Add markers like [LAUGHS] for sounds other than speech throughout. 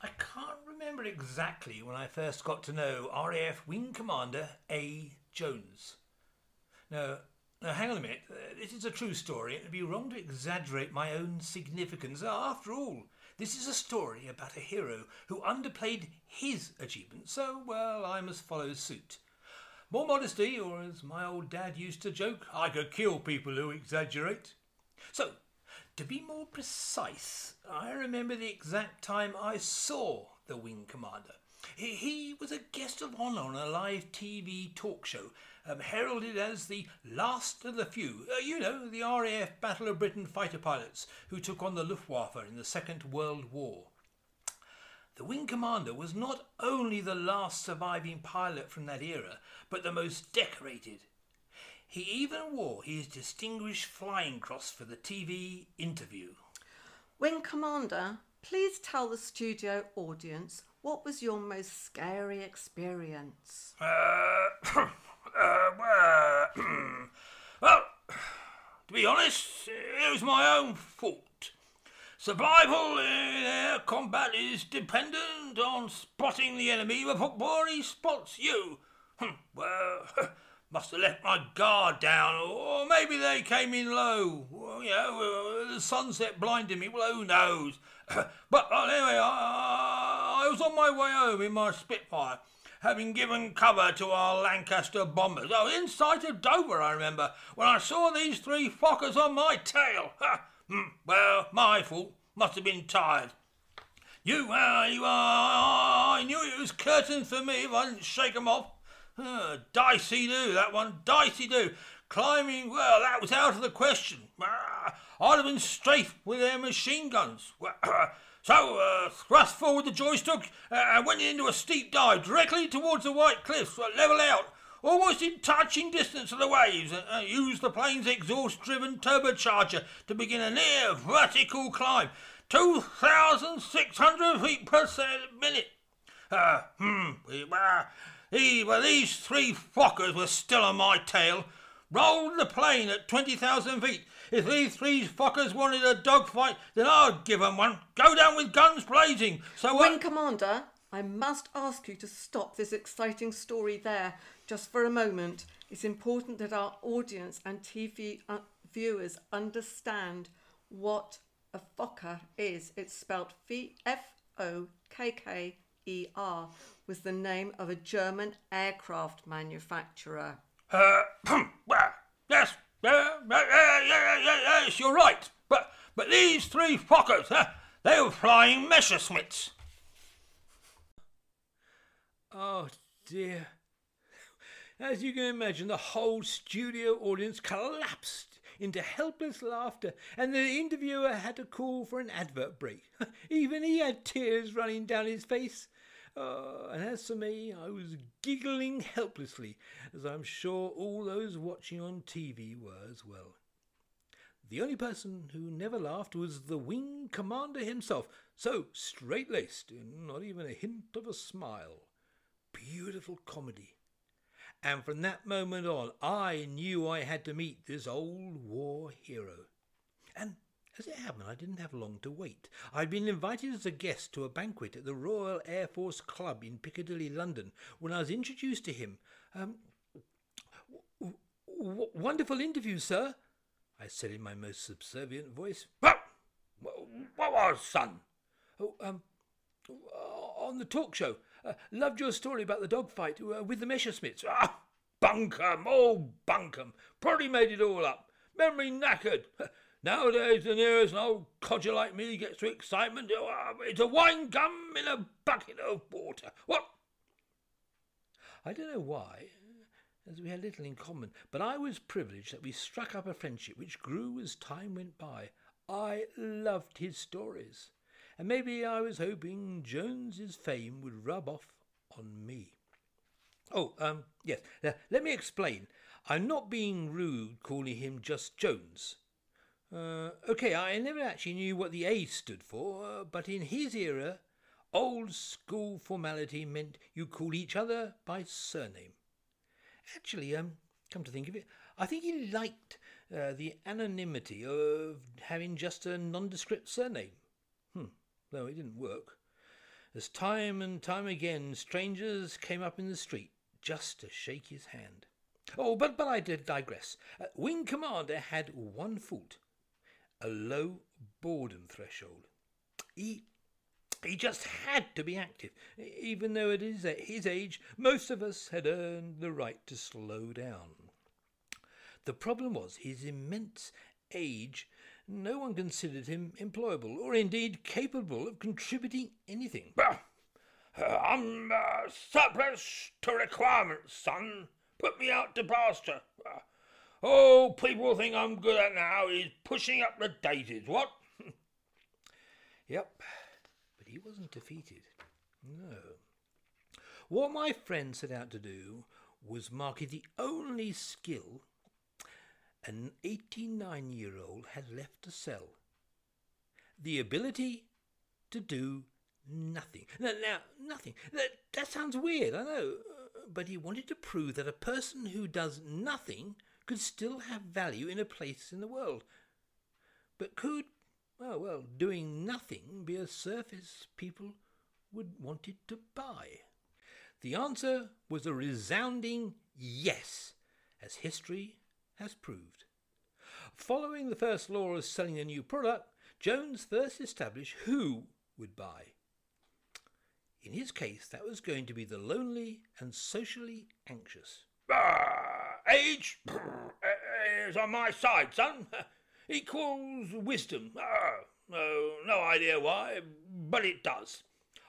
I can't remember exactly when I first got to know RAF Wing Commander A. Jones. Now, no, hang on a minute. Uh, this is a true story. It would be wrong to exaggerate my own significance. After all, this is a story about a hero who underplayed his achievements, so, well, I must follow suit. More modesty, or as my old dad used to joke, I could kill people who exaggerate. So, to be more precise, I remember the exact time I saw the Wing Commander. He, was a guest of honour on a live TV talk show, um, heralded as the last of the few. Uh, you know, the RAF Battle of Britain fighter pilots who took on the Luftwaffe in the Second World War. The Wing Commander was not only the last surviving pilot from that era, but the most decorated, he even wore his distinguished flying cross for the TV interview. Wing Commander, please tell the studio audience what was your most scary experience? Uh, [COUGHS] uh, [COUGHS] well, well, [COUGHS] to be honest, it was my own fault. Survival in air combat is dependent on spotting the enemy before he spots you. well, Must have left my guard down, or maybe they came in low. Well, you know, the sunset blinded me. Well, who knows? [COUGHS] but uh, anyway, I, I was on my way home in my Spitfire, having given cover to our Lancaster bombers. Oh, in sight of Dover, I remember, when I saw these three Fokkers on my tail. [LAUGHS] Hmm, well, my fault. Must have been tired. You, uh, you, uh, I knew it was curtains for me if I didn't shake 'em off. Uh, dicey do, that one. Dicey do. Climbing, well, that was out of the question. Uh, I'd have been straight with their machine guns. [COUGHS] so, uh, thrust forward the joystick uh, and went into a steep dive directly towards the white cliffs, uh, level out, almost in touching distance of the waves, and uh, used the plane's exhaust-driven turbocharger to begin a near vertical climb, 2,600 feet per minute. Uh, hmm, he, these three fuckers were still on my tail. Rolled the plane at 20,000 feet. If these three fuckers wanted a dogfight, then I'd give 'em one. Go down with guns blazing. So, Wing Commander, I must ask you to stop this exciting story there just for a moment. It's important that our audience and TV uh, viewers understand what a Fokker is. It's spelled F O K K E R was the name of a German aircraft manufacturer. Uh, well, yes, uh, uh, yes, you're right. But but these three Fokkers, uh, they were flying Messerschmitts. Oh dear. As you can imagine, the whole studio audience collapsed into helpless laughter, and the interviewer had to call for an advert break. [LAUGHS] Even he had tears running down his face. Uh, and as for me, I was giggling helplessly, as I'm sure all those watching on TV were as well. The only person who never laughed was the wing commander himself, so straight laced, not even a hint of a smile. Beautiful comedy. And from that moment on, I knew I had to meet this old war hero. And as it happened, I didn't have long to wait. I'd been invited as a guest to a banquet at the Royal Air Force Club in Piccadilly, London, when I was introduced to him. Um, w- w- wonderful interview, sir, I said in my most subservient voice. What? What was, son? Oh, um, on the talk show. Uh, loved your story about the dogfight uh, with the Messerschmitts. Ah, bunkum, oh, bunkum. Probably made it all up. Memory knackered. [LAUGHS] Nowadays, the nearest an old codger like me gets to excitement, uh, it's a wine gum in a bucket of water. What? I don't know why, as we had little in common, but I was privileged that we struck up a friendship which grew as time went by. I loved his stories, and maybe I was hoping Jones's fame would rub off on me. Oh, um, yes, uh, let me explain. I'm not being rude calling him just Jones. Uh, okay, I never actually knew what the A stood for, uh, but in his era, old school formality meant you called each other by surname. Actually, um, come to think of it, I think he liked uh, the anonymity of having just a nondescript surname. Hmm, though it didn't work. as time and time again strangers came up in the street just to shake his hand. Oh, but, but I did digress. Uh, Wing Commander had one fault a low boredom threshold. He, he just had to be active, even though at his, his age most of us had earned the right to slow down. The problem was his immense age. No one considered him employable, or indeed capable of contributing anything. I'm uh, surplus to requirements, son. Put me out to pasture. All people think I'm good at now is pushing up the daisies, what? [LAUGHS] Yep, but he wasn't defeated. No. What my friend set out to do was market the only skill an 89 year old had left to sell the ability to do nothing. Now, now nothing. That, that sounds weird, I know, but he wanted to prove that a person who does nothing could still have value in a place in the world. But could, oh, well, doing nothing be a surface people would want it to buy? The answer was a resounding yes, as history has proved. Following the first law of selling a new product, Jones first established who would buy. In his case, that was going to be the lonely and socially anxious. Age is on my side, son. [LAUGHS] Equals wisdom. Ah, no, idea why, but it does.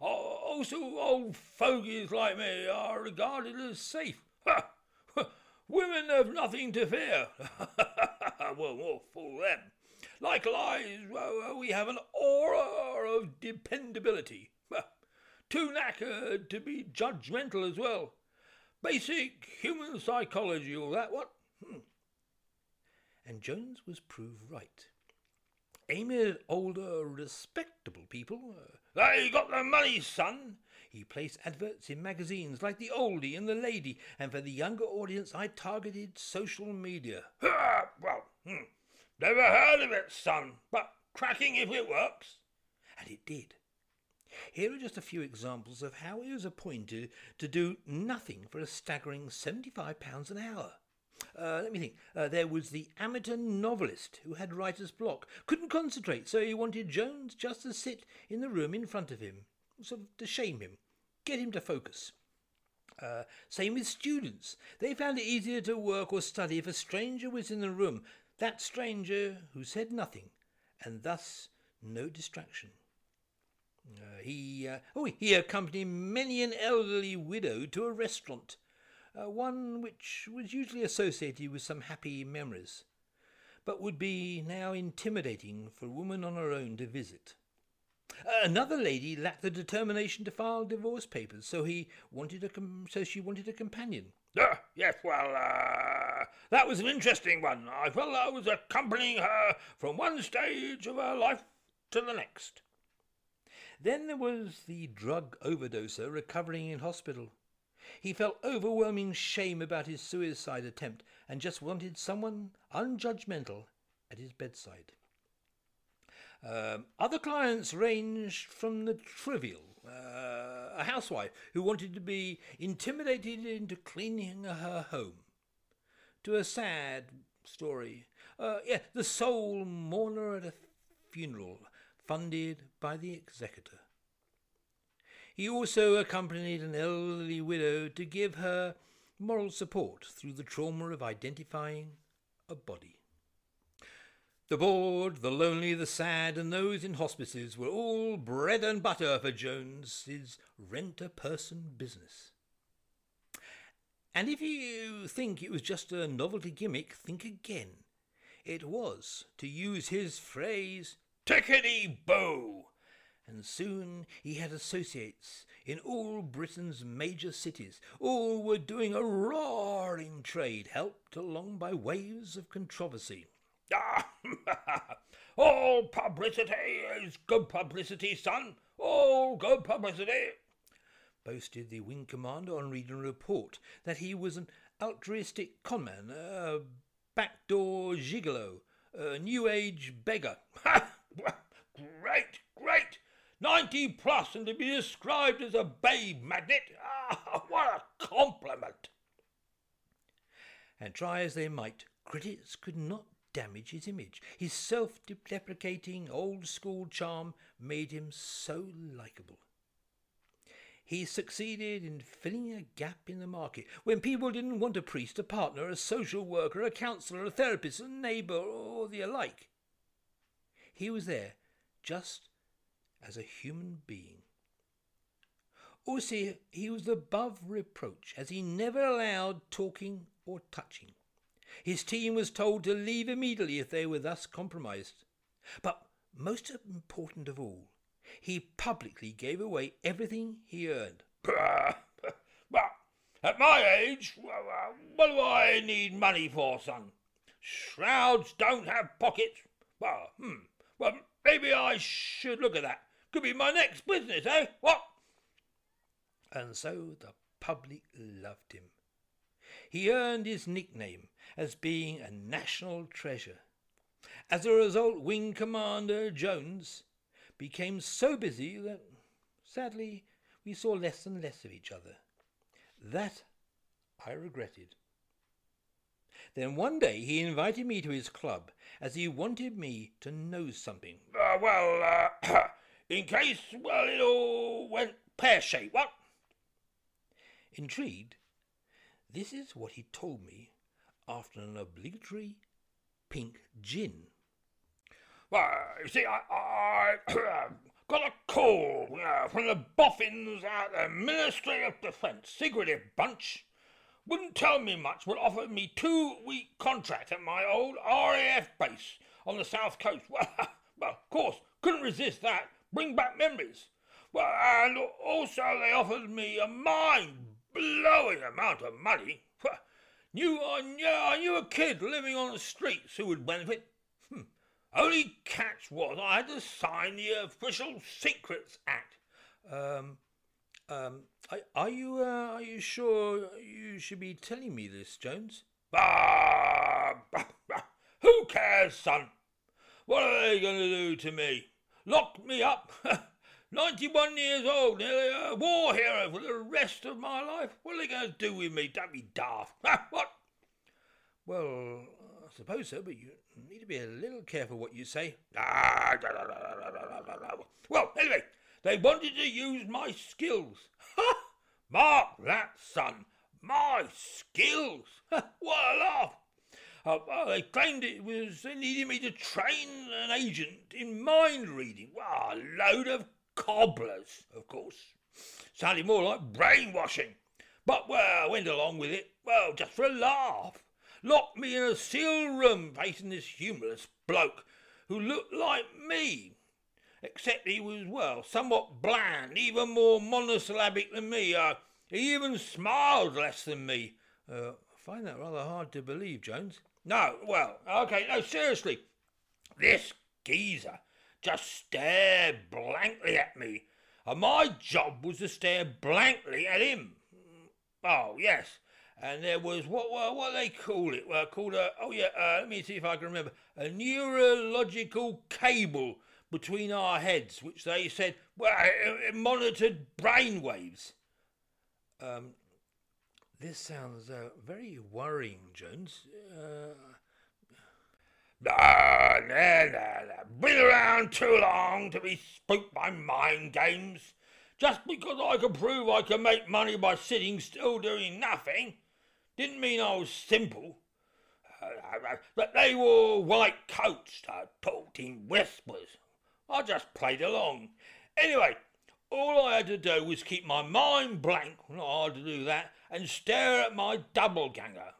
Also, old fogies like me are regarded as safe. [LAUGHS] Women have nothing to fear. [LAUGHS] well, well, fool them. Likewise, well, we have an aura of dependability. Too knackered to be judgmental as well. Basic human psychology, all that, what? Hmm. And Jones was proved right. At older, respectable people. Uh, they got the money, son. He placed adverts in magazines like The Oldie and The Lady, and for the younger audience, I targeted social media. well, hmm. never heard of it, son, but cracking if it works. And it did. Here are just a few examples of how he was appointed to do nothing for a staggering £75 an hour. Uh, let me think. Uh, there was the amateur novelist who had writer's block, couldn't concentrate, so he wanted Jones just to sit in the room in front of him, sort of to shame him, get him to focus. Uh, same with students. They found it easier to work or study if a stranger was in the room, that stranger who said nothing, and thus no distraction. Uh, he, uh, oh, he accompanied many an elderly widow to a restaurant, uh, one which was usually associated with some happy memories, but would be now intimidating for a woman on her own to visit. Another lady lacked the determination to file divorce papers, so he wanted a com- so she wanted a companion. Uh, yes, well, uh, that was an interesting one. I felt I was accompanying her from one stage of her life to the next. Then there was the drug overdoser recovering in hospital. He felt overwhelming shame about his suicide attempt and just wanted someone unjudgmental at his bedside. Um, other clients ranged from the trivial, uh, a housewife who wanted to be intimidated into cleaning her home, to a sad story, uh, yeah, the sole mourner at a funeral funded by the executor. He also accompanied an elderly widow to give her moral support through the trauma of identifying a body. The bored, the lonely, the sad, and those in hospices were all bread and butter for Jones's rent a person business. And if you think it was just a novelty gimmick, think again. It was, to use his phrase, tickety boo! And soon he had associates in all Britain's major cities. All were doing a roaring trade, helped along by waves of controversy. Ah, [LAUGHS] all publicity is good publicity, son. All good publicity. Boasted the wing commander on reading a report that he was an altruistic conman, a backdoor gigolo, a new age beggar. [LAUGHS] great, great. 90 plus and to be described as a babe magnet. [LAUGHS] Ah, what a compliment! And try as they might, critics could not damage his image. His self deprecating, old school charm made him so likeable. He succeeded in filling a gap in the market when people didn't want a priest, a partner, a social worker, a counsellor, a therapist, a neighbour, or the alike. He was there just as a human being. Also, he was above reproach, as he never allowed talking or touching. His team was told to leave immediately if they were thus compromised. But most important of all, he publicly gave away everything he earned. [LAUGHS] at my age, what do I need money for, son? Shrouds don't have pockets. Well, hmm. Well, maybe I should look at that. Could be my next business, eh? What? And so the public loved him. He earned his nickname as being a national treasure. As a result, Wing Commander Jones became so busy that, sadly, we saw less and less of each other. That I regretted. Then one day he invited me to his club as he wanted me to know something. Uh, well, uh, [CLEARS THROAT] in case, well, it all went pear shaped, what? Intrigued, this is what he told me after an obligatory pink gin. Well, you see, I, I [CLEARS THROAT] got a call uh, from the boffins at the Ministry of Defence, secretive bunch. Wouldn't tell me much, but offered me two-week contract at my old RAF base on the south coast. [LAUGHS] Well, well, of course, couldn't resist that. Bring back memories. Well, and also they offered me a mind-blowing amount of money. Knew I, knew I knew a kid living on the streets who would benefit. Only catch was I had to sign the Official Secrets Act. Um, um, are you uh, are you sure you should be telling me this, Jones? Ah, who cares, son? What are they going to do to me? Lock me up? [LAUGHS] Ninety-one years old, nearly a war hero for the rest of my life. What are they going to do with me? Don't be daft. [LAUGHS] what? Well, I suppose so, but you need to be a little careful what you say. Well, anyway, they wanted to use my skills. [LAUGHS] Ha! Mark that, son. My skills. what a laugh. Uh, well, they claimed it was they needed me to train an agent in mind reading. Well, a load of cobblers, of course. Sounded more like brainwashing. But, well, I went along with it. Well, just for a laugh locked me in a sealed room facing this humorless bloke who looked like me. Except he was, well, somewhat bland, even more monosyllabic than me. Uh, he even smiled less than me. Uh, I find that rather hard to believe, Jones. No, well, okay, no, seriously. This geezer just stared blankly at me, and my job was to stare blankly at him. Oh, yes, and there was what what, what they call it? Well, called a oh yeah. Uh, let me see if I can remember a neurological cable between our heads, which they said well it, it monitored brain waves. Um, this sounds uh, very worrying, Jones. Uh... Nah, nah, nah, nah. Been around too long to be spooked by mind games. Just because I could prove I could make money by sitting still doing nothing didn't mean I was simple. Uh, but they wore white coats, uh, talked in whispers. I just played along. Anyway, all I had to do was keep my mind blank, not hard to do that, and stare at my double ganger.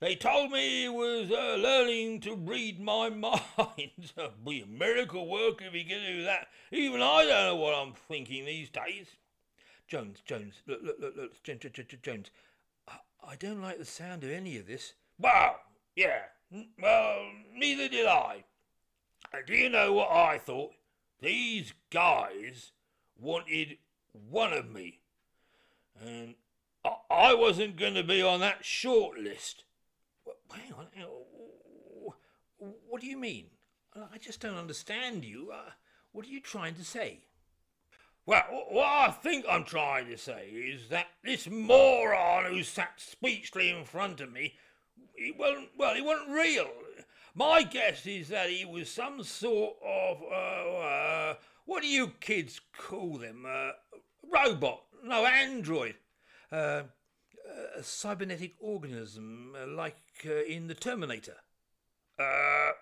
They told me he was uh, learning to read my [LAUGHS] mind. It'd be a miracle work if he could do that. Even I don't know what I'm thinking these days. Jones, Jones, look, look, look, look, Jones, I don't like the sound of any of this. Well, yeah. Well, neither did I. Do you know what I thought? These guys wanted one of me. And I wasn't going to be on that short list. Hang on. What do you mean? I just don't understand you. Uh, what are you trying to say? Well, what I think I'm trying to say is that this moron who sat speechlessly in front of me, he wasn't, well, he wasn't real. My guess is that he was some sort of, uh, uh, what do you kids call them? Uh, robot, no, android. Uh, a cybernetic organism, uh, like uh, in the Terminator. Uh,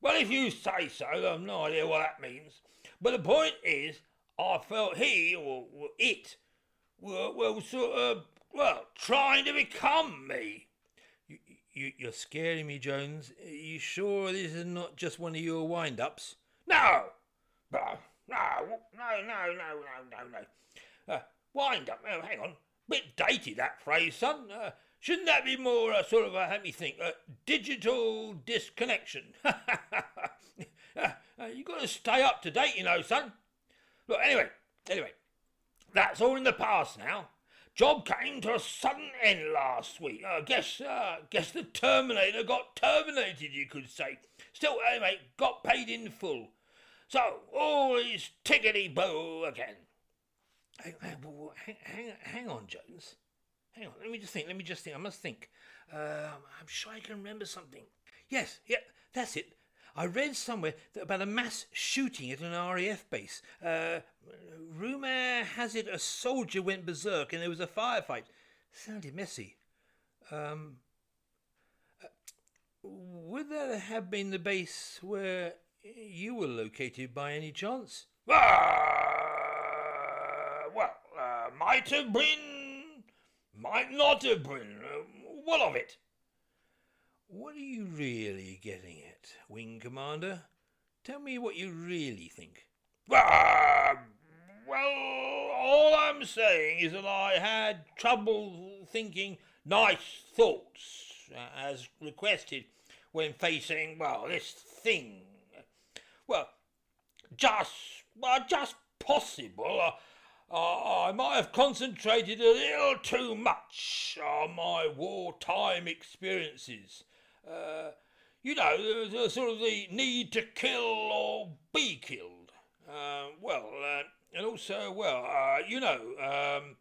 well, if you say so, I've no idea what that means. But the point is, I felt he, or, or it, were, were sort of, well, trying to become me. You, you, you're scaring me, Jones. Are you sure this is not just one of your wind ups? No! No, no, no, no, no, no, no. Uh, wind up, oh, hang on. Bit dated, that phrase, son. Uh, shouldn't that be more uh, sort of, uh, let me think, uh, digital disconnection? [LAUGHS] uh, uh, you got to stay up to date, you know, son. Look, anyway, anyway, that's all in the past now. Job came to a sudden end last week. I uh, guess, uh, guess the Terminator got terminated, you could say. Still, anyway, got paid in full. So, all is tickety-boo again. Hang, hang, hang, on, Jones. Hang on, let me just think, let me just think. I must think. Um, I'm sure I can remember something. Yes, yeah, that's it. I read somewhere about a mass shooting at an RAF base. Uh, rumour has it a soldier went berserk and there was a firefight. Sounded messy. Um, uh, would that have been the base where you were located by any chance? Uh, well, might have been, might not have been. Uh, what of it? What are you really getting at, Wing Commander? Tell me what you really think. Uh, well, all I'm saying is that I had trouble thinking nice thoughts, uh, as requested, when facing, well, this thing. Well, just, well, just possible. Uh, uh, I might have concentrated a little too much on my wartime experiences. Uh, you know, the, the, sort of the need to kill or be killed. Uh, well, uh, and also, well, uh, you know, um,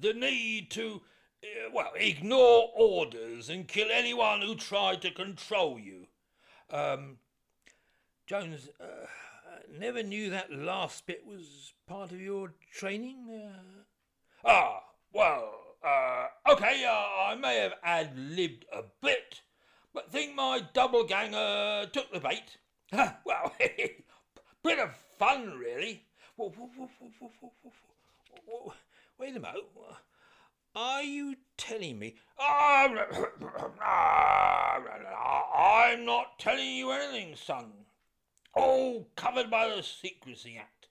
the need to, uh, well, ignore orders and kill anyone who tried to control you. Um, Jones, uh, never knew that last bit was part of your training. Ah, well, okay, I may have ad libbed a bit but think my double ganger took the bait. well, [LAUGHS] bit of fun, really. Wait a moment. Are you telling me? I'm not telling you anything, son. All covered by the Secrecy Act.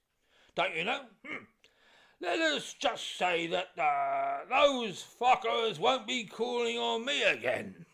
Don't you know? Hmm. Let us just say that uh, those fuckers won't be calling on me again.